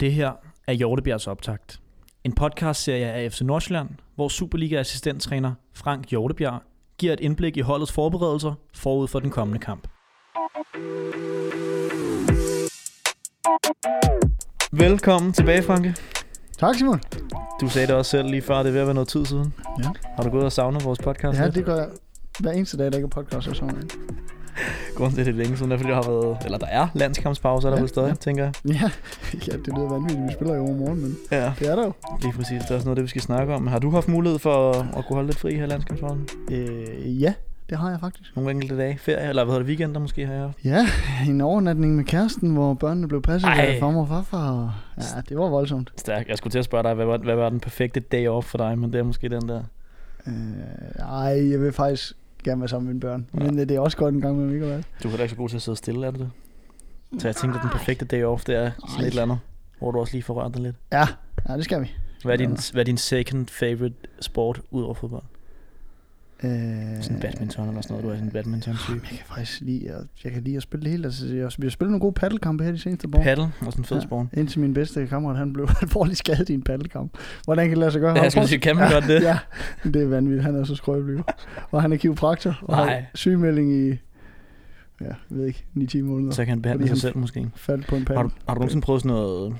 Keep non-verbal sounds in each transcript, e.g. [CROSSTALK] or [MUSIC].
Det her er Hjortebjergs optakt. En podcastserie af FC Nordsjælland, hvor Superliga-assistenttræner Frank Hjortebjerg giver et indblik i holdets forberedelser forud for den kommende kamp. Velkommen tilbage, Franke. Tak, Simon. Du sagde det også selv lige før, det er ved at være noget tid siden. Ja. Har du gået og savnet vores podcast? Ja, lidt? det gør jeg hver eneste dag, der ikke er podcast, sådan en. Grunden til, at det er længe siden, er, fordi der har været, eller der er landskampspause, er der Ja, vel stadig, ja. tænker jeg. Ja, [LAUGHS] ja, det lyder vanvittigt. Vi spiller jo over morgen, men Ja, det er der jo. lige præcis. Det er også noget, det vi skal snakke om. Har du haft mulighed for at, kunne holde lidt fri her i landskampspausen? Øh, ja, det har jeg faktisk. Nogle enkelte dage? Ferie, eller hvad hedder det, weekender måske har jeg haft? Ja, en overnatning med kæresten, hvor børnene blev passet Ej. af farmor og farfar. og- Ja, det var voldsomt. Stærk. Jeg skulle til at spørge dig, hvad var, hvad var den perfekte day off for dig, men det er måske den der. Øh, ej, jeg vil faktisk gerne være sammen med mine børn. Ja. Men øh, det er også godt en gang med Mikkel. Du er heller ikke så god til at sidde stille, er du det? Så jeg tænkte, at den perfekte day off, det er sådan Ej. et eller andet, hvor du også lige får rørt dig lidt. Ja, ja, det skal vi. Hvad er din, hvad er din second favorite sport ud over fodbold? Øh, Sådan badminton eller sådan noget, du er sådan en badminton-type. Jeg kan faktisk lide, jeg, jeg kan lide at spille det hele. Altså, jeg, vi har spillet nogle gode paddelkampe her de seneste år. Paddle, og sådan en fed Ja. sport. Indtil min bedste kammerat, han blev [LAUGHS] alvorligt skadet i en paddelkamp. Hvordan kan det lade sig gøre? Ja, Har jeg skulle sige, kan man godt det? Ja, det er vanvittigt. Han er så skrøbelig. og han er kiropraktor, og Nej. har sygemelding i, ja, jeg ved ikke, 9-10 måneder. Så kan han behandle sig selv måske. Faldt på en Har paddel. du, har du nogensinde prøvet sådan noget,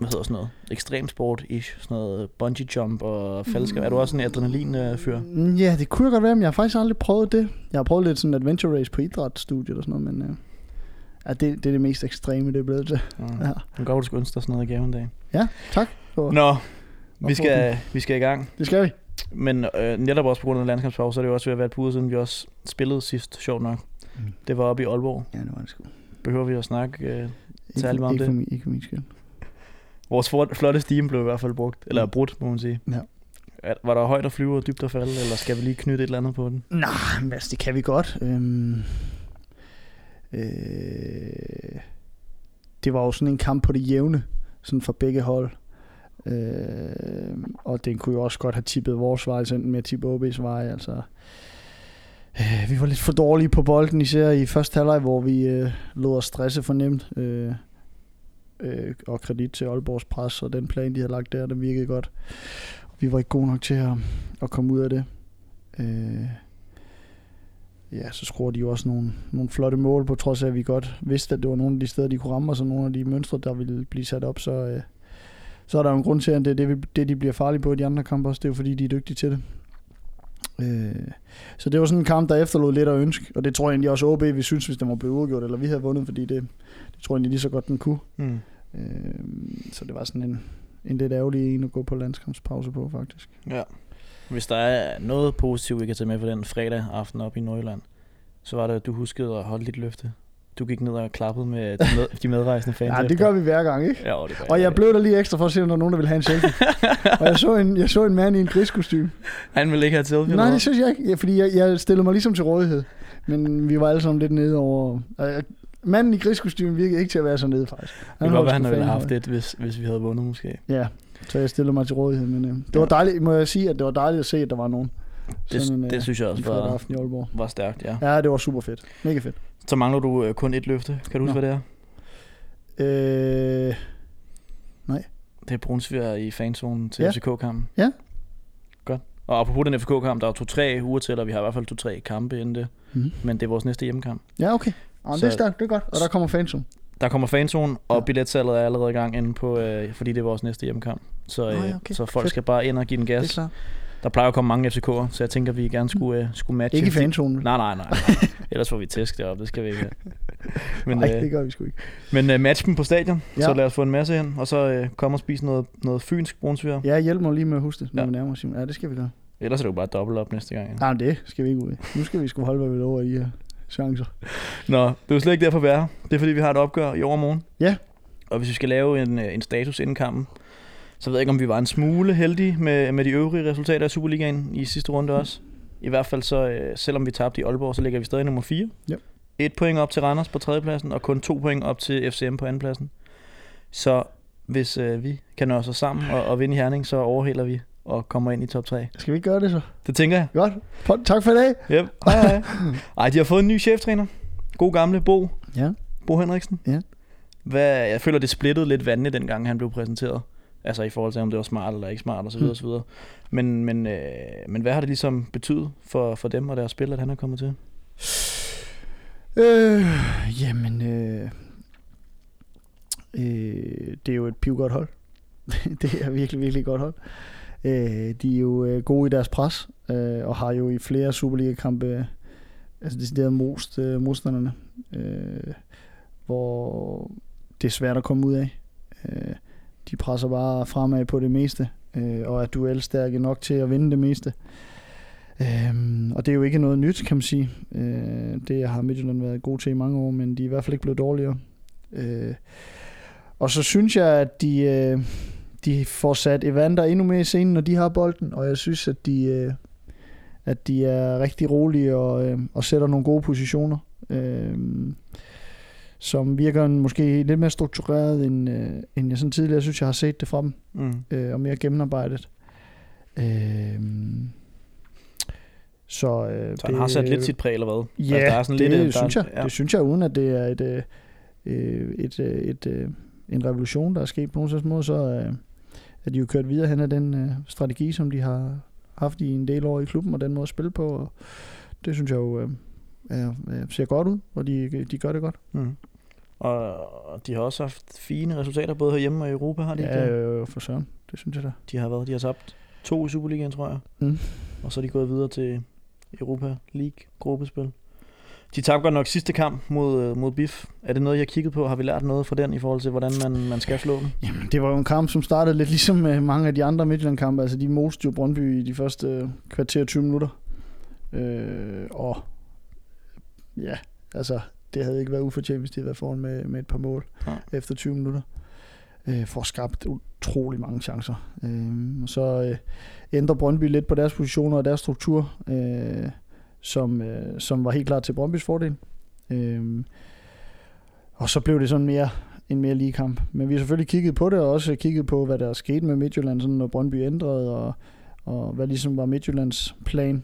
hvad hedder sådan noget, ekstremsport-ish, sådan noget bungee jump og faldskab? Er du også en adrenalin-fyr? Mm, Ja, det kunne jeg godt være, men jeg har faktisk aldrig prøvet det. Jeg har prøvet lidt sådan adventure race på idrætsstudiet og sådan noget, men øh, ja, det, det er det mest ekstreme, det er blevet til. Ja. Ja. Nu går du sgu ønske dig sådan noget i gave en dag. Tak. For, Nå, vi skal, vi skal i gang. Det skal vi. Men øh, netop også på grund af landskampspause, så er det jo også ved at være uger siden, vi også spillede sidst, sjovt nok. Mm. Det var oppe i Aalborg. Ja, det var det sgu. Behøver vi at snakke øh, Ikke, Særlig meget om ikke, det. for min, ikke for min skyld. Vores flotte stime blev i hvert fald brugt, eller Mm. brudt, må man sige. Ja. Var der højt at flyve og dybt at falde, eller skal vi lige knytte et eller andet på den? Nej, men altså, det kan vi godt. Øhm, øh, det var jo sådan en kamp på det jævne, sådan for begge hold. Øh, og den kunne jo også godt have tippet vores vej, så enten med at tippe OB's vej. Altså, øh, vi var lidt for dårlige på bolden, især i første halvleg, hvor vi øh, lod os stresse for nemt. Øh, øh, og kredit til Aalborgs pres, og den plan, de havde lagt der, den virkede godt. Vi var ikke gode nok til at, at komme ud af det. Øh, ja, så skruer de jo også nogle, nogle flotte mål, på trods af, at vi godt vidste, at det var nogle af de steder, de kunne ramme os, og nogle af de mønstre, der ville blive sat op, så, øh, så er der jo en grund til, at det er det, det, de bliver farlige på i de andre kampe også. Det er jo fordi, de er dygtige til det. Øh, så det var sådan en kamp, der efterlod lidt at ønske, og det tror jeg egentlig også OB, vi synes, hvis den var blevet udgjort, eller vi havde vundet, fordi det, det tror jeg egentlig lige så godt, den kunne. Hmm. Øh, så det var sådan en, en lidt ærgerlig en at gå på landskampspause på, faktisk. Ja. Hvis der er noget positivt, vi kan tage med for den fredag aften op i Nordjylland, så var det, at du huskede at holde dit løfte. Du gik ned og klappede med de, med, de medrejsende fans. Ja, det efter. gør vi hver gang, ikke? Ja, det gør Og jeg blev der lige ekstra for at se, om der er nogen, der vil have en selfie. og jeg så en, jeg så en mand i en griskostyme. [LAUGHS] Han ville ikke have selfie. Nej, det synes jeg ikke, ja, fordi jeg, jeg stillede mig ligesom til rådighed. Men vi var alle sammen lidt nede over... Øh, manden i griskostyme virkede ikke til at være så nede, faktisk. Det kan godt han ville have haft det, hvis, hvis vi havde vundet måske. Ja, så jeg stillede mig til rådighed. Men øh, det var dejligt, må jeg sige, at det var dejligt at se, at der var nogen. Det, en, det øh, synes jeg også var, aften i Aalborg. var stærkt, ja. Ja, det var super fedt. Mega fedt. Så mangler du øh, kun et løfte. Kan du huske, hvad det er? Øh, Det er Brunsviger i fanzonen til Ja. FCK-kampen. Ja. Godt. Og apropos den FCK-kamp, der er to-tre uger til, og vi har i hvert fald to-tre kampe inden det. Mhm. Men det er vores næste hjemmekamp. ja, okay. Og det Så- er stærkt, det er godt. Og der kommer fanzone. Der kommer fanzone, og Ja. billetsalget er allerede i gang inde på, øh, fordi det er vores næste hjemmekamp. Så, øh, Nå ja, okay. så folk Fedt. skal bare ind og give den Det er gas. Der plejer at komme mange FCK'er, så jeg tænker, at vi gerne skulle, øh, skulle matche. Ikke i fanzonen. Nej, nej, nej. nej. Ellers får vi tæsk deroppe, det skal vi ikke. Men, Nej, øh, det gør vi sgu ikke. men øh, match dem på stadion, Ja. så lad os få en masse ind, og så øh, komme og spise noget, noget fynsk brunsviger. Ja, hjælp mig lige med at huske det, når Ja. vi nærmer os. Ja, det skal vi gøre. Ellers er det jo bare dobbelt op næste gang. Ja. Nej, det skal vi ikke ud i. Nu skal vi sgu holde, hvad vi lover i her chancer. Nå, det er jo slet ikke derfor, vi er her. Det er fordi, vi har et opgør i overmorgen. Ja. Og hvis vi skal lave en, øh, en status inden kampen, så ved jeg ikke, om vi var en smule heldige med, med de øvrige resultater af Superligaen i sidste runde også. I hvert fald så, øh, selvom vi tabte i Aalborg, så ligger vi stadig nummer 4. Ja. Et point op til Randers på tredjepladsen, og kun to point op til FCM på andenpladsen. Så hvis øh, vi kan nå os sammen og, og vinde i Herning, så overhælder vi og kommer ind i top 3. Skal vi ikke gøre det så? Det tænker jeg. Godt. Tak for i dag. Yep. Hej, hej. Ej, de har fået en ny cheftræner. God gamle Bo. Ja. Bo Henriksen. Ja. Hvad, jeg føler, det splittede lidt vandene, dengang han blev præsenteret. Altså i forhold til, om det var smart eller ikke smart, osv. Mm. osv. Men, men, øh, men hvad har det ligesom betydet for, for dem og deres spil, at han er kommet til? Øh, jamen, øh, øh, det er jo et pivgodt hold. [LAUGHS] det er virkelig, virkelig godt hold. Øh, de er jo øh, gode i deres pres, øh, og har jo i flere Superliga-kampe øh, altså decideret most øh, modstanderne, øh, hvor det er svært at komme ud af. De presser bare fremad på det meste, øh, og er duelstærke nok til at vinde det meste. Øhm, og det er jo ikke noget nyt, kan man sige. Øh, det har Midtjylland været god til i mange år, men de er i hvert fald ikke blevet dårligere. Øh, og så synes jeg, at de, øh, de får sat Evander endnu mere i scenen, når de har bolden, og jeg synes, at de, øh, at de er rigtig rolige og, øh, og sætter nogle gode positioner, øh, som virker måske lidt mere struktureret, end, øh, end jeg sådan tidligere synes, jeg har set det fra dem, Mm. øh, og mere gennemarbejdet. Øh, så, øh, Så han har sat lidt sit præg, eller hvad? Ja, Altså, der er sådan det lidt, øh, der, synes jeg. Ja. Det synes jeg, uden at det er et, øh, øh, et, øh, et, øh, en revolution, der er sket på nogen slags måde, så øh, er de jo kørt videre hen af den øh, strategi, som de har haft i en del år i klubben, og den måde at spille på. Og det synes jeg jo øh, er, er, ser godt ud, og de, de gør det godt. Mm. Og de har også haft fine resultater, både herhjemme og i Europa, har de ikke Ja, det? øh, for søren. Det synes jeg da. De har været, de har tabt to i Superligaen, tror jeg. Mm. Og så er de gået videre til Europa League gruppespil. De tabte godt nok sidste kamp mod, øh, mod BIF. Er det noget, jeg har kigget på? Har vi lært noget fra den i forhold til, hvordan man, man skal slå dem? Jamen, det var jo en kamp, som startede lidt ligesom med mange af de andre Midtjylland-kampe. Altså, de moste jo Brøndby i de første øh, kvarter 20 minutter. Øh, og ja, altså, det havde ikke været ufortjent, hvis de havde været foran med, med et par mål Nej. efter 20 minutter. Øh, for skabt utrolig mange chancer. Øh, så øh, ændrer Brøndby lidt på deres positioner og deres struktur, øh, som, øh, som var helt klart til Brøndbys fordel. Øh, og så blev det sådan mere en mere lige kamp. Men vi har selvfølgelig kigget på det, og også kigget på, hvad der er sket med Midtjylland, sådan når Brøndby ændrede, og, og hvad ligesom var Midtjyllands plan.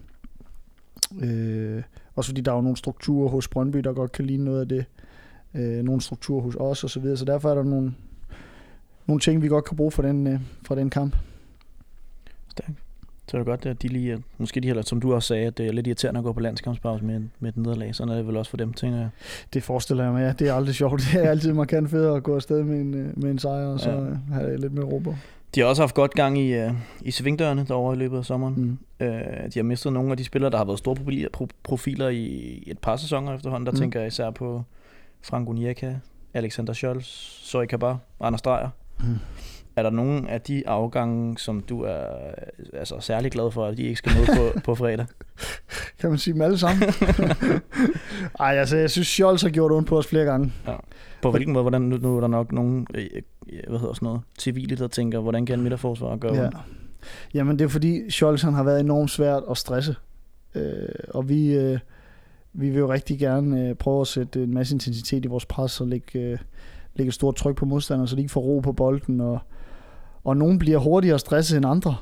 Øh, også fordi der er jo nogle strukturer hos Brøndby, der godt kan ligne noget af det. Øh, nogle strukturer hos os og så videre. Så derfor er der nogle, nogle ting, vi godt kan bruge for den, øh, fra den kamp. Så er det godt, at de lige, måske de heller, som du også sagde, at det er lidt irriterende at gå på landskampspause med, med et nederlag. Sådan er det vel også for dem, tænker jeg. Det forestiller jeg mig, ja. Det er aldrig sjovt. [LAUGHS] Det er altid markant federe at gå afsted med en, øh, med en sejr, og så Ja. ja. have lidt mere ro på. De har også haft godt gang i, i svingdørene derovre i løbet af sommeren. Mm. Uh, de har mistet nogle af de spillere, der har været store profiler, pro- profiler i et par sæsoner efterhånden. Der Mm. tænker jeg især på Frank Onyeka, Alexander Scholz, Zoe Kabar, Anders Dreyer. Mm. Er der nogen af de afgange, som du er altså, særlig glad for, at de ikke skal med på, på fredag? [LAUGHS] Kan man sige dem alle sammen? [LAUGHS] Ej, altså, jeg synes, Scholz har gjort ondt på os flere gange. På hvilken måde? Hvordan, nu, er der nok nogen, øh, øh, hvad hedder sådan noget, civile, der tænker, hvordan kan midterforsvar gøre Ja. ondt? Jamen, det er fordi, Scholz han har været enormt svært at stresse. Øh, og vi, øh, vi vil jo rigtig gerne øh, prøve at sætte en masse intensitet i vores pres og lægge, øh, lægge et stort tryk på modstanderne, så de ikke får ro på bolden. Og, og nogen bliver hurtigere stresset end andre.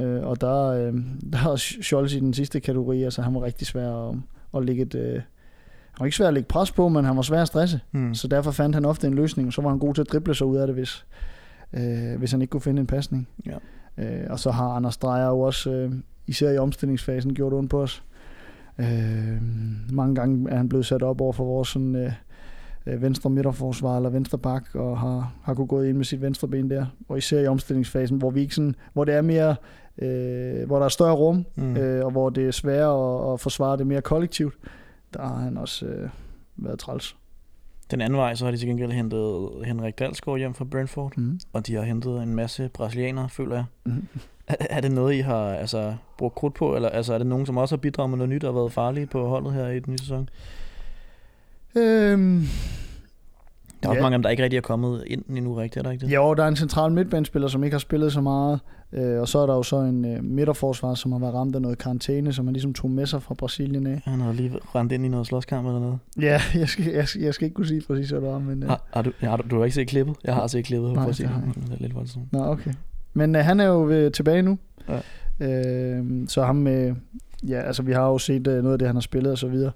Øh, og der, øh, [LAUGHS] der er Scholz i den sidste kategori, altså han var rigtig svær at, at lægge et... Øh, han var ikke svær at lægge pres på, men han var svær at stresse. Hmm. Så derfor fandt han ofte en løsning, og så var han god til at drible sig ud af det, hvis, øh, hvis han ikke kunne finde en pasning. Ja. Øh, og så har Anders Dreyer jo også, øh, især i omstillingsfasen, gjort ondt på os. Øh, mange gange er han blevet sat op over for vores sådan, øh, øh, venstre midterforsvar eller venstre bak, og har, har kunne gå ind med sit venstre ben der. Og især i omstillingsfasen, hvor, vi ikke sådan, hvor det er mere, øh, hvor der er større rum, Mm. øh, og hvor det er sværere at, at forsvare det mere kollektivt, der har han også øh, været træls. Den anden vej, så har de til gengæld hentet Henrik Dalsgaard hjem fra Brentford, Mm. og de har hentet en masse brasilianere, føler jeg. Mm. [LAUGHS] Er, er det noget, I har altså, brugt krudt på, eller altså, er det nogen, som også har bidraget med noget nyt og været farlige på holdet her i den nye sæson? Øhm, Der er også Ja. mange af dem, der ikke rigtig er kommet ind endnu rigtigt, er der ikke det? Jo, der er en central midtbanespiller, som ikke har spillet så meget. Øh, og så er der jo så en øh, midterforsvar, som har været ramt af noget karantæne, som han ligesom tog med sig fra Brasilien af. Han har lige rendt ind i noget slåskamp eller noget. Ja, [LAUGHS] jeg skal, jeg, jeg skal ikke kunne sige præcis, hvad det var, men... Øh, Har, har, du, har du, du har ikke set klippet? Jeg har set klippet. På det jeg det er lidt voldsomt. Nå, okay. Men øh, han er jo øh, tilbage nu. Ja. Øh, så ham med... ja, altså vi har jo set øh, noget af det, han har spillet og så videre.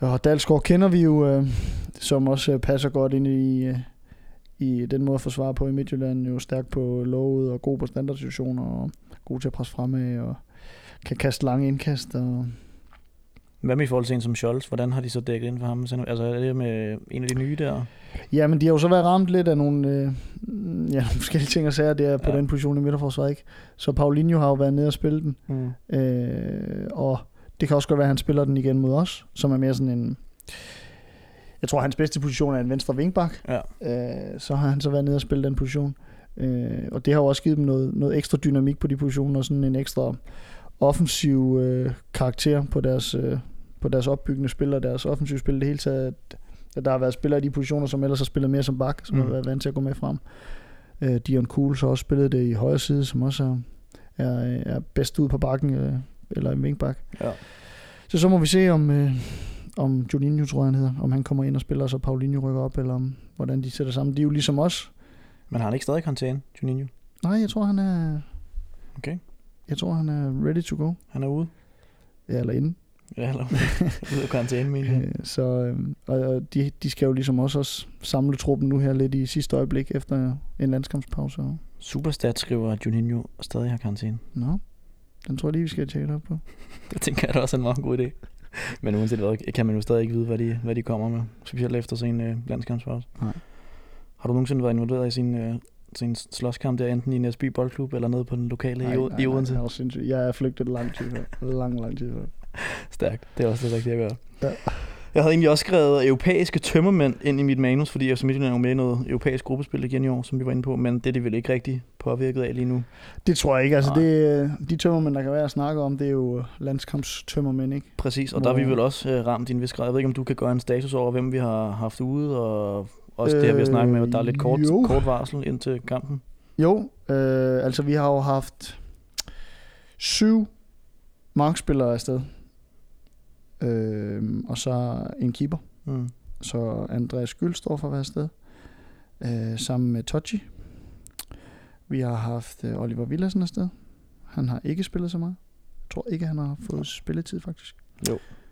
Og Dalsgaard kender vi jo, øh, som også øh, passer godt ind i, øh, i den måde at forsvare på i Midtjylland. Jo stærk på lovet og god på standardsituationer og god til at presse fremad og kan kaste lange indkast. Og Hvad med i forhold til en som Scholz? Hvordan har de så dækket ind for ham? Altså er det med en af de nye der? Ja, men de har jo så været ramt lidt af nogle, øh, ja, [LAUGHS] nogle forskellige ting og sager der på Ja. den position i midterforsvaret, ikke? Så Paulinho har jo været nede og spille den, Mm. øh, og det kan også godt være, at han spiller den igen mod os, som er mere sådan en... Jeg tror, hans bedste position er en venstre vingbak. Ja. Øh, så har han så været nede og spille den position. Øh, og det har jo også givet dem noget, noget ekstra dynamik på de positioner, og sådan en ekstra offensiv øh, karakter på deres, øh, på deres opbyggende spil og deres offensive spil. Det hele taget, at, at der har været spillere i de positioner, som ellers har spillet mere som bak, som. Mm. har været vant til at gå med frem. Øh, Dion Kuhl så også spillet det i højre side, som også er, er, er bedst ud på bakken, øh, eller en vingbak. Ja. Så så må vi se, om, øh, om Juninho, tror jeg han hedder, om han kommer ind og spiller, så Paulinho rykker op, eller om, hvordan de sætter sammen. De er jo ligesom os. Men har han ikke stadig karantæne, Juninho? Nej, jeg tror, han er... Okay. Jeg tror, han er ready to go. Han er ude? Ja, eller inde. Ja, eller ude [LAUGHS] af karantæne, mener jeg. Øh, Så øh, og, de, de skal jo ligesom også, også samle truppen nu her lidt i sidste øjeblik efter en landskampspause. Superstat skriver, at Juninho stadig har karantæne. Nå, den tror jeg lige, vi skal tjekke op på. [LAUGHS] Det tænker jeg da også er en meget god idé. Men uanset hvad, kan man jo stadig ikke vide, hvad de, hvad de kommer med. Specielt efter sin øh, landskampspause. Nej. Har du nogensinde været involveret i sin, øh, sin slåskamp der, enten i Næsby Boldklub eller nede på den lokale i, O- i Odense? Nej, nej. Jeg er flygtet lang tid før. Lang, lang tid før. [LAUGHS] Stærkt. Det er også det rigtige at gøre. Ja. Jeg havde egentlig også skrevet europæiske tømmermænd ind i mit manus, fordi jeg som Midtjylland er jo med i noget europæisk gruppespil igen i år, som vi var inde på, men det er de vel ikke rigtig påvirket af lige nu. Det tror jeg ikke. Altså, Nej. det, øh, de tømmermænd, der kan være at snakke om, det er jo landskampstømmermænd, ikke? Præcis, og der er vi Hvor- vel også øh, ramt i en vis grad. Jeg ved ikke, om du kan gøre en status over, hvem vi har haft ude, og også det her, vi har snakket med, at der er lidt kort, Øh, jo. kort varsel ind til kampen. Jo, øh, altså vi har jo haft syv markspillere afsted. Øh, og så en keeper. Mm. Så Andreas Gyldstorff har været afsted. Øh, sammen med Tochi. Vi har haft øh, Oliver Villassen afsted. Han har ikke spillet så meget. Jeg tror ikke, han har fået spilletid faktisk.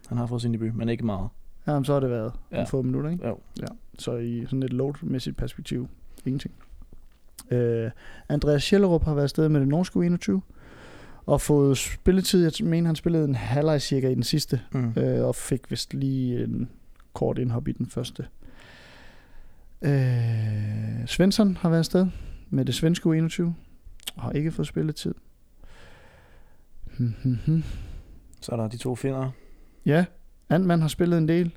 Han har fået sin debut, men ikke meget. Jamen, så har det været ja. Ja. en få minutter, ikke? Jo. Ja. Så i sådan et loadmæssigt perspektiv, ingenting. Øh, Andreas Schellerup har været afsted med det norske U21, og fået spilletid. Jeg mener, han spillede en halvleg cirka i den sidste, Mm. øh, og fik vist lige en kort indhop i den første. Øh, Svensson har været afsted med det svenske U21, og har ikke fået spilletid. Hmm, hmm, hmm. Så er der de to finder. Ja, Antman har spillet en del.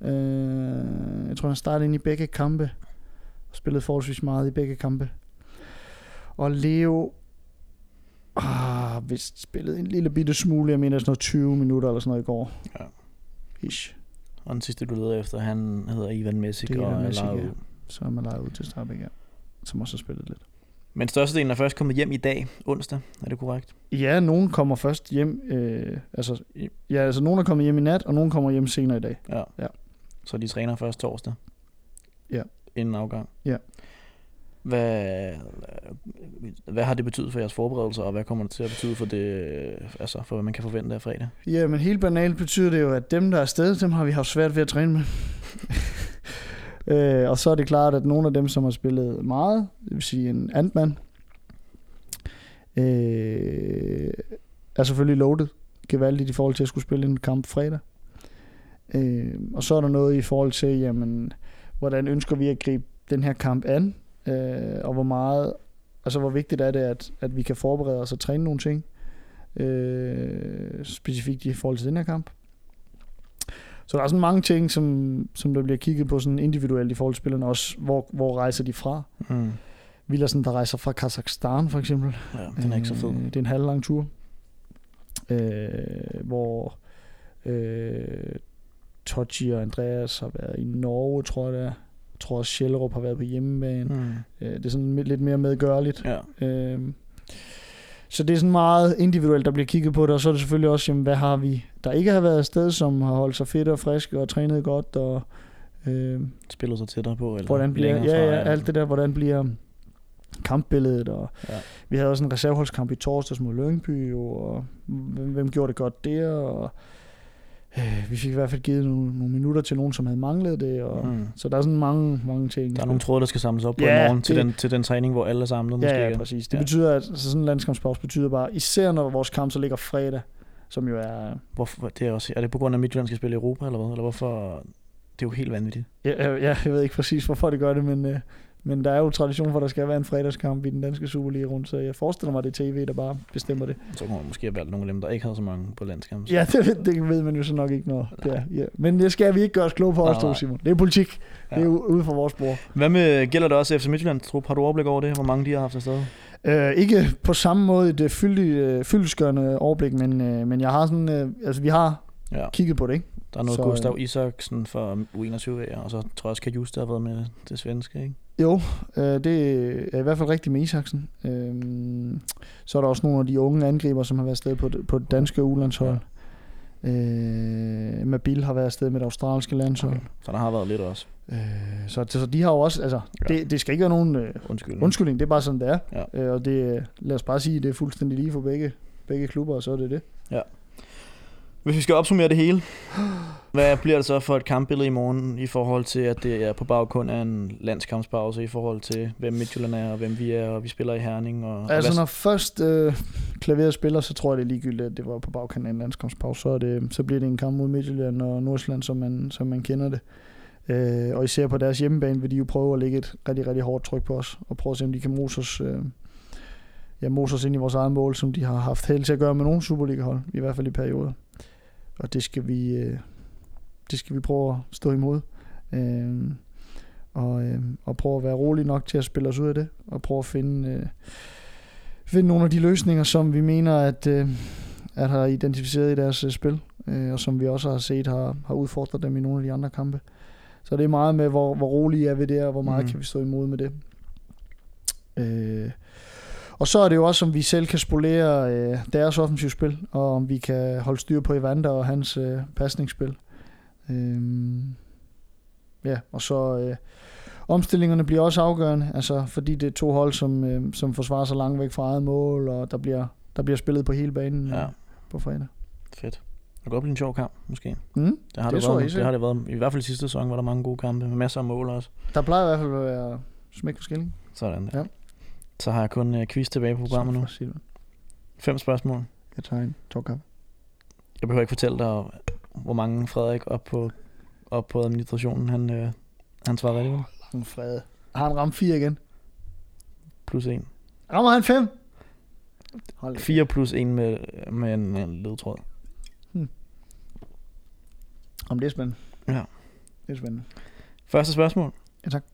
Øh, jeg tror, han startede ind i begge kampe. Og spillet forholdsvis meget i begge kampe. Og Leo har vist spillet en lille bitte smule. Jeg mener sådan noget 20 minutter eller sådan noget i går. Ja. Ish. Og den sidste, du leder efter, han hedder Ivan Messick Det er og Ivan er Messick, lejet ja. ud. Så er man lejet ud til Starbæk, ja. Som også har spillet lidt. Men størstedelen er først kommet hjem i dag, onsdag. Er det korrekt? Ja, nogen kommer først hjem. Øh, altså, ja, altså, nogen er kommet hjem i nat, og nogen kommer hjem senere i dag. Ja. Ja. Så de træner først torsdag? Ja. Inden afgang? Ja. Hvad, hvad har det betydet for jeres forberedelser, og hvad kommer det til at betyde for det, altså for hvad man kan forvente af fredag? Ja, men helt banalt betyder det jo, at dem, der er afsted, dem har vi haft svært ved at træne med. [LAUGHS] øh, og så er det klart, at nogle af dem, som har spillet meget, det vil sige en Antman, øh, er selvfølgelig loaded gevaldigt i forhold til at skulle spille en kamp fredag. Øh, og så er der noget i forhold til, jamen, hvordan ønsker vi at gribe den her kamp an, øh, og hvor meget, altså hvor vigtigt er det, at, at vi kan forberede os og træne nogle ting, øh, specifikt i forhold til den her kamp. Så der er sådan mange ting, som, som der bliver kigget på sådan individuelt i forhold til spillerne, også hvor, hvor rejser de fra. Mm. Villersen, der rejser fra Kazakhstan for eksempel. Ja, den er ikke så fed. Øh, det er en halvlang tur, øh, hvor øh, Tochi og Andreas har været i Norge, tror jeg det er. Jeg tror også Schellerup har været på hjemmebane. Mm. Øh, det er sådan lidt mere medgørligt. Ja. Øh, så det er sådan meget individuelt, der bliver kigget på det, og så er det selvfølgelig også, jamen, hvad har vi, der ikke har været afsted, som har holdt sig fedt og friske og trænet godt, og øh, Spillet sig tættere på, eller hvordan bliver, ja, ja, alt det der, hvordan bliver kampbilledet, og Ja. vi havde også en reserveholdskamp i torsdags mod Lyngby, og hvem, hvem gjorde det godt der, og Øh, vi fik i hvert fald givet nogle, nogle minutter til nogen, som havde manglet det. Og, Mm. Så der er sådan mange, mange ting. Der er nogle tråde, der skal samles op på Ja, i morgen til det- den, til den træning, hvor alle er samlet måske. Ja, ja, præcis. Det Ja. betyder, at så sådan en landskampspause betyder bare, især når vores kamp så ligger fredag, som jo er... Hvorfor, det er, også, er det på grund af, at Midtjylland skal spille i Europa, eller hvad? Eller hvorfor? Det er jo helt vanvittigt. Ja, ja, jeg ved ikke præcis, hvorfor det gør det, men, øh, men der er jo tradition for, at der skal være en fredagskamp i den danske Superliga rundt, så jeg forestiller mig, at det er tv, der bare bestemmer det. Så kunne man måske have valgt nogle af dem, der ikke havde så mange på landskamp. Ja, det, ved- det ved man jo så nok ikke, det er. Ja. Men det skal vi ikke gøre os kloge på os Nej, to, nej. Simon. Det er politik. Ja. Det er ude for vores bord. Hvad med, gælder det også FC Midtjylland, trup? Har du overblik over det? Hvor mange de har haft afsted? Øh, ikke på samme måde et øh, fyldig, øh, fyldesgørende overblik, men, øh, men jeg har sådan, øh, altså vi har Ja, kigget på det, ikke? der er noget Så, så, øh, Gustav Isaksen fra U21, og så tror jeg også, Kajus, der har været med det svenske, ikke? Jo, øh, det er i hvert fald rigtigt med Isaksen. Øh, så er der også nogle af de unge angriber, som har været afsted på på det danske ulandshold. Ja. Øh, Mabil har været afsted med det australske landshold. Okay. Så der har været lidt også. Øh, så, så de har jo også, altså, Ja. ja. det, det skal ikke være nogen øh, Undskyld. undskyldning, det er bare sådan, det er. Ja. Øh, og det, lad os bare sige, det er fuldstændig lige for begge, begge klubber, og så er det det. Hvis vi skal opsummere det hele, hvad bliver det så for et kampbillede i morgen i forhold til, at det er på baggrund af en landskampspause, i forhold til, hvem Midtjylland er, og hvem vi er, og vi spiller i Herning? Og, og Altså hvad, når først øh, klaveret spiller, så tror jeg det er ligegyldigt, at det var på bagkanten af en landskampspause. Så, det, så bliver det en kamp mod Midtjylland og Nordsjælland, som man, som man kender det. Øh, og især på deres hjemmebane vil de jo prøve at lægge et rigtig, rigtig hårdt tryk på os, og prøve at se, om de kan mose os, øh, ja, mose os ind i vores eget mål, som de har haft held til at gøre med nogle Superliga-hold, i hvert fald i perioder. Og det skal vi, øh, det skal vi prøve at stå imod. Øh, og, øh, og prøve at være rolig nok til at spille os ud af det, og prøve at finde... Øh, finde nogle af de løsninger, som vi mener, at, øh, at har identificeret i deres øh, spil, øh, og som vi også har set har, har udfordret dem i nogle af de andre kampe. Så det er meget med, hvor, hvor rolige er vi der, og hvor meget mm. kan vi stå imod med det. Øh, og så er det jo også, om vi selv kan spolere øh, deres offensivspil, og om vi kan holde styr på Evander og hans øh, pasningsspil. Øh, ja, og så øh, omstillingerne bliver også afgørende, altså fordi det er to hold, som, øh, som forsvarer sig langt væk fra eget mål, og der bliver, der bliver spillet på hele banen Ja, øh, på fredag. fedt. Det kan godt blive en sjov kamp, måske. Mm. Det har Det det, været, det har det været. I hvert fald i sidste sæson var der mange gode kampe, med masser af mål også. Der plejer i hvert fald at være smæk for skilling. Sådan Ja. Så har jeg kun uh, quiz tilbage på programmet nu. Silvan. Fem spørgsmål. Jeg tager en tårkap. Jeg behøver ikke fortælle dig, hvor mange Frederik op på, op på administrationen, han, øh, han svarer rigtigt. Lang fred. Har han ramt 4 igen? Plus en. Rammer han 5? Hold da. 4 plus en med, med en, en ledtråd. Om det er spændende. Ja. Det er spændende. Første spørgsmål. Ja, tak.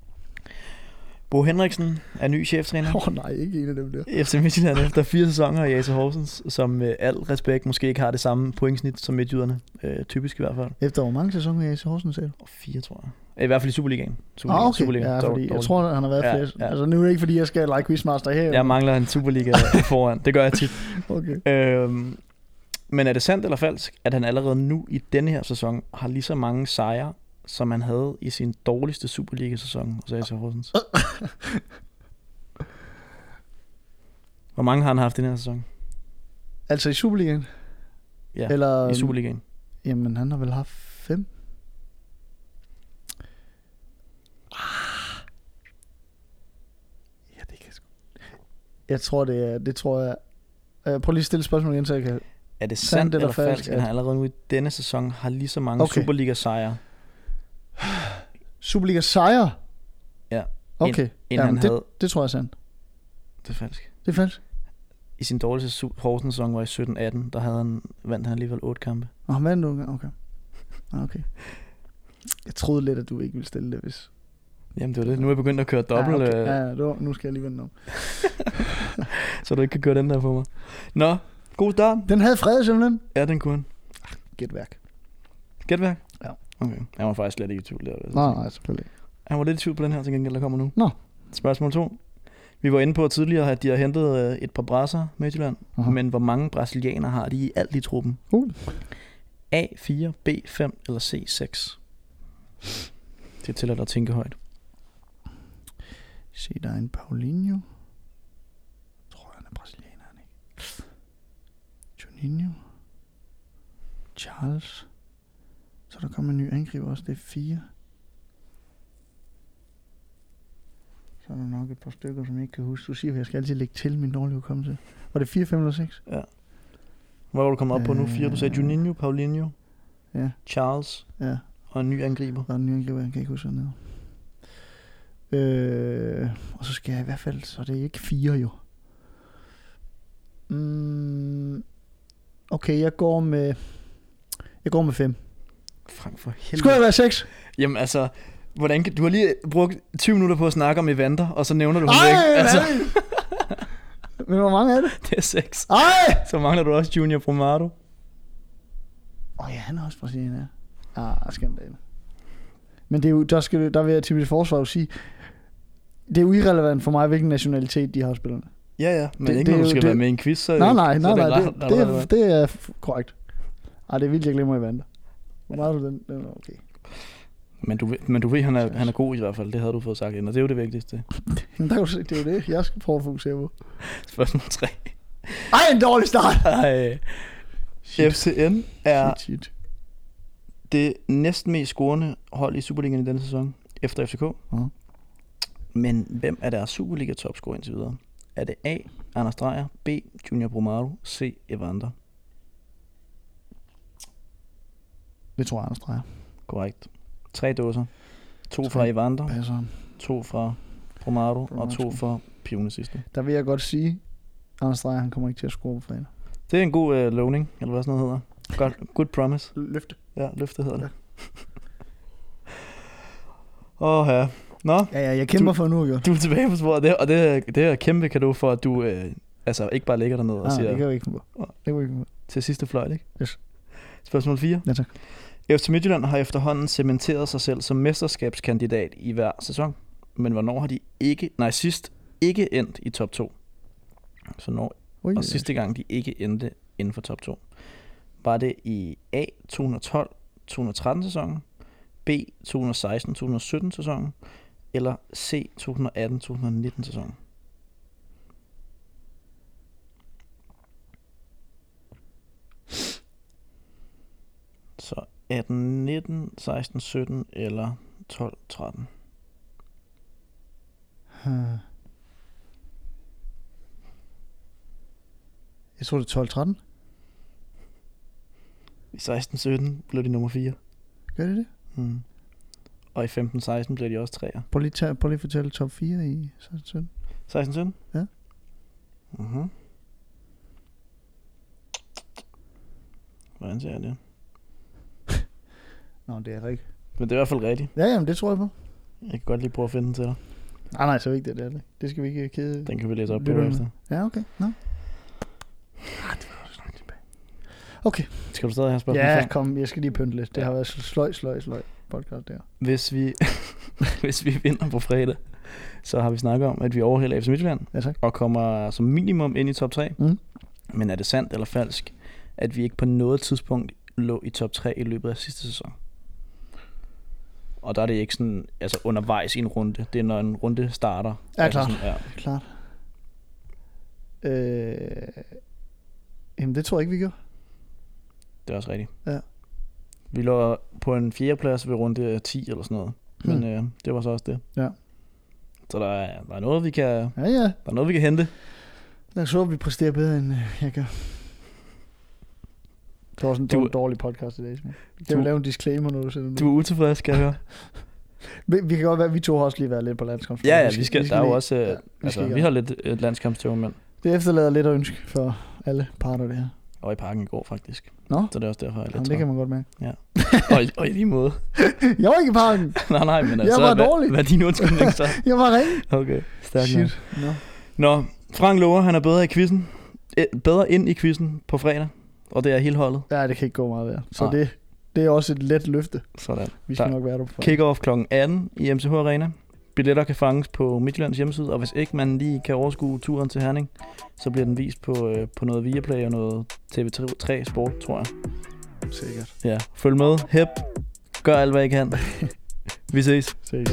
Bo Henriksen er ny cheftræner. Åh oh, nej, ikke en af dem der. FC Midtjylland efter fire sæsoner i AC Horsens, som med al respekt måske ikke har det samme pointsnit som midtjyderne. Øh, typisk i hvert fald. Efter hvor mange sæsoner i AC Horsens selv? Og fire, tror jeg. I hvert fald i Superligaen. Superligaen. Ah, okay. Superligaen. Ja, fordi jeg tror, han har været Ja, flere. ja. Altså, nu er det ikke, fordi jeg skal like quizmaster her. Jeg mangler en Superliga [LAUGHS] foran. Det gør jeg tit. Okay. Øhm, men er det sandt eller falsk, at han allerede nu i denne her sæson har lige så mange sejre, som han havde i sin dårligste Superliga-sæson hos AC Horsens? [LAUGHS] Hvor mange har han haft i den her sæson? Altså i Superligaen? Ja, Eller, i Superligaen. Jamen, han har vel haft 5? Ja, det kan sgu. Jeg tror, det er... Det tror jeg... Uh, prøv lige at stille spørgsmål igen, så jeg kan... Er det Sandt sandt, eller eller falsk, at- han allerede nu i denne sæson har lige så mange Okay. Superliga-sejre, Superliga sejre? Ja. Okay. end Jamen, han det, havde? det tror jeg er sandt. Det er falsk. Det er falsk. I sin dårligste Su- Horsens-sæson var i 17-18, der havde han, vandt han alligevel otte kampe. Nå, han vandt du? Okay. Ah, Okay. Jeg troede lidt, at du ikke ville stille det, hvis... Jamen det var det. Nu er jeg begyndt at køre dobbelt, ja, okay. okay. ja, det var, nu skal jeg lige vende om. [LAUGHS] så du ikke kan køre den der på mig. Nå, god start. Den havde fred simpelthen. Ja, den kunne han. Gætværk. Gætværk? Ja. Okay. Han var faktisk slet ikke i tvivl der. jeg Nej, nej, selvfølgelig. Han var lidt i tvivl på den her til gengæld, der kommer nu. Nå. Spørgsmål 2. Vi var inde på tidligere, at de har hentet øh, et par brasser med Midtjylland. Aha. Men hvor mange brasilianere har de i alt i truppen? Uh. A4, B5 eller C6? Det er til at tænke højt. Se, der er en Paulinho. Jeg tror, han er brasilianer, han ikke. Juninho. Charles. Så der kommer en ny angriber også. Det er 4. Så er der nok et par stykker, som jeg ikke kan huske. Du siger, at jeg skal altid lægge til min dårlige hukommelse. Var det 4, 5 eller 6? Ja. Hvad var du kommet op øh, på nu? 4, du sagde øh, Juninho, Paulinho, ja. Charles ja. og en ny angriber. Og en ny angriber, jeg kan ikke huske noget. Øh, og så skal jeg i hvert fald, så det er ikke 4 jo. Mm, okay, jeg går med, jeg går med 5. Frem for helvede. Skulle det være sex? Jamen altså, hvordan kan, du har lige brugt 20 minutter på at snakke om Evander, og så nævner du Ej, ikke. Altså. Men hvor mange er det? [LAUGHS] Det er seks. Ej! Så mangler du også Junior Brumado. Åh ja, han er også Brasilien, ja. Ah, skandale. Men det er jo, der, skal, der vil jeg til mit forsvar jo sige, det er jo irrelevant for mig, hvilken nationalitet de har spillerne. Ja, ja, men det, ikke når du skal det, være med i en quiz, så Nej, nej, nej, nej, det, det, er, det er korrekt. Ej, det er vildt, jeg glemmer Evander. Hvor meget du den? den er okay. Men du, men du ved, han er, han er god i hvert fald. Det havde du fået sagt ind, og det er jo det vigtigste. [LAUGHS] Der kan du se, det er jo det, jeg skal prøve at fokusere på. Spørgsmål 3. Ej, en dårlig start! [LAUGHS] Ej, FCN er Shit, shit. det næsten mest scorende hold i Superligaen i denne sæson, efter FCK. Mhm. Men hvem er deres Superliga topscorer indtil videre? Er det A. Anders Dreyer, B. Junior Brumado, C. Evander? Det tror jeg, Anders Dreyer. Korrekt. Tre dåser. To Tre. fra Evander, Passer to fra Brumado og to fra Pione sidste. Der vil jeg godt sige, Anders Dreyer, han kommer ikke til at score på fredag. Det er en god uh, lovning, eller hvad sådan noget hedder. Godt, good promise. Løfte. Ja, løfte hedder det. [LAUGHS] Åh oh, ja. Nå, Ja, ja, jeg kæmper Du- for nu, jo. du er tilbage på sporet, det, og det det er kæmpe kado for, at du øh, altså ikke bare ligger dernede og Ah, siger det kan jeg ikke på. Det kan jeg ikke på. til sidste fløjt, ikke? Yes. Spørgsmål 4. Ja, tak. FC Midtjylland har efterhånden cementeret sig selv som mesterskabskandidat i hver sæson. Men hvornår har de ikke, nej sidst, ikke endt i top 2? Så når, Ui, og sidste gang de ikke endte inden for top 2. Var det i A 212-213 sæsonen, B 216-217 sæsonen, eller C 218-219 sæsonen? Så 18, 19, 16, 17 eller 12, 13. Øh. Jeg tror, det er 12-13. I 16, 17 blev de nummer 4. Gør det det? Mm. Og i 15, 16 blev de også 3'er. Prøv lige, tage, prøv lige at fortælle top 4 i 16 16, 17? Ja. Mhm. Hvordan ser jeg det? Nå, det er rigtigt. Men det er i hvert fald rigtigt. Ja, jamen, det tror jeg på. Jeg kan godt lige prøve at finde den til dig. Nej, nej, så vigtigt er det. ikke. Det skal vi ikke kede. Den kan vi læse op på efter. Ja, okay. Nå. Ah, det var også langt tilbage. Okay. Skal du stadig have spørgsmål Ja, kom, jeg skal lige pynte lidt. Det Ja. har været sløj, sløj, sløj podcast der. Hvis vi, [LAUGHS] hvis vi vinder på fredag, så har vi snakket om, at vi overhælder FC Midtjylland Ja, tak. og kommer som minimum ind i top 3. Mm. Men er det sandt eller falsk, at vi ikke på noget tidspunkt lå i top 3 i løbet af sidste sæson? Og der er det ikke sådan, altså undervejs i en runde. Det er når en runde starter. Ja, altså klart. Sådan, ja. Klart. Øh, jamen, det tror jeg ikke, vi gjorde. Det er også rigtigt. Ja. Vi lå på en fjerdeplads ved runde 10 eller sådan noget. Men Hmm. øh, det var så også det. Ja. Så der er, der er noget, vi kan, Ja, ja. der er noget, vi kan hente. Lad os håbe, vi præsterer bedre, end øh, jeg gør. Det var også en Du- dårlig podcast i dag, Simon. Jeg vil lave en disclaimer, når du den Du er utilfreds, skal jeg høre. Vi, vi kan godt være, at vi to har også lige været lidt på landskamp. Ja, ja, vi skal, der er jo også, øh, ja, vi altså, skal vi har lidt et landskampstøv, men Det efterlader lidt at ønske for alle parter, det her. og i parken i går faktisk. Nå, Så det er også derfor, jeg er Jamen, lidt det kan man godt mærke. og, i, og i lige måde. [LAUGHS] Jeg var ikke i parken. [LAUGHS] nej, nej, men Jeg altså, var hvad, dårlig. hvad er din undskyldning så? [LAUGHS] Jeg var ringe. Okay, stærkt nok. Shit. Nå. Nå, Frank lover, han er bedre i quizzen. Eh, Bedre ind i quizzen på fredag. Og det er hele holdet? Ja, det kan ikke gå meget værre. Så det, det er også et let løfte. Sådan. Vi skal der. nok være der på Kick-off kl. 18 i MCH Arena. Billetter kan fanges på Midtjyllands hjemmeside, og hvis ikke man lige kan overskue turen til Herning, så bliver den vist på, øh, på noget Viaplay og noget TV3 Sport, tror jeg. Sikkert. Ja, følg med. Hep. Gør alt, hvad I kan. [LAUGHS] Vi ses. Ses.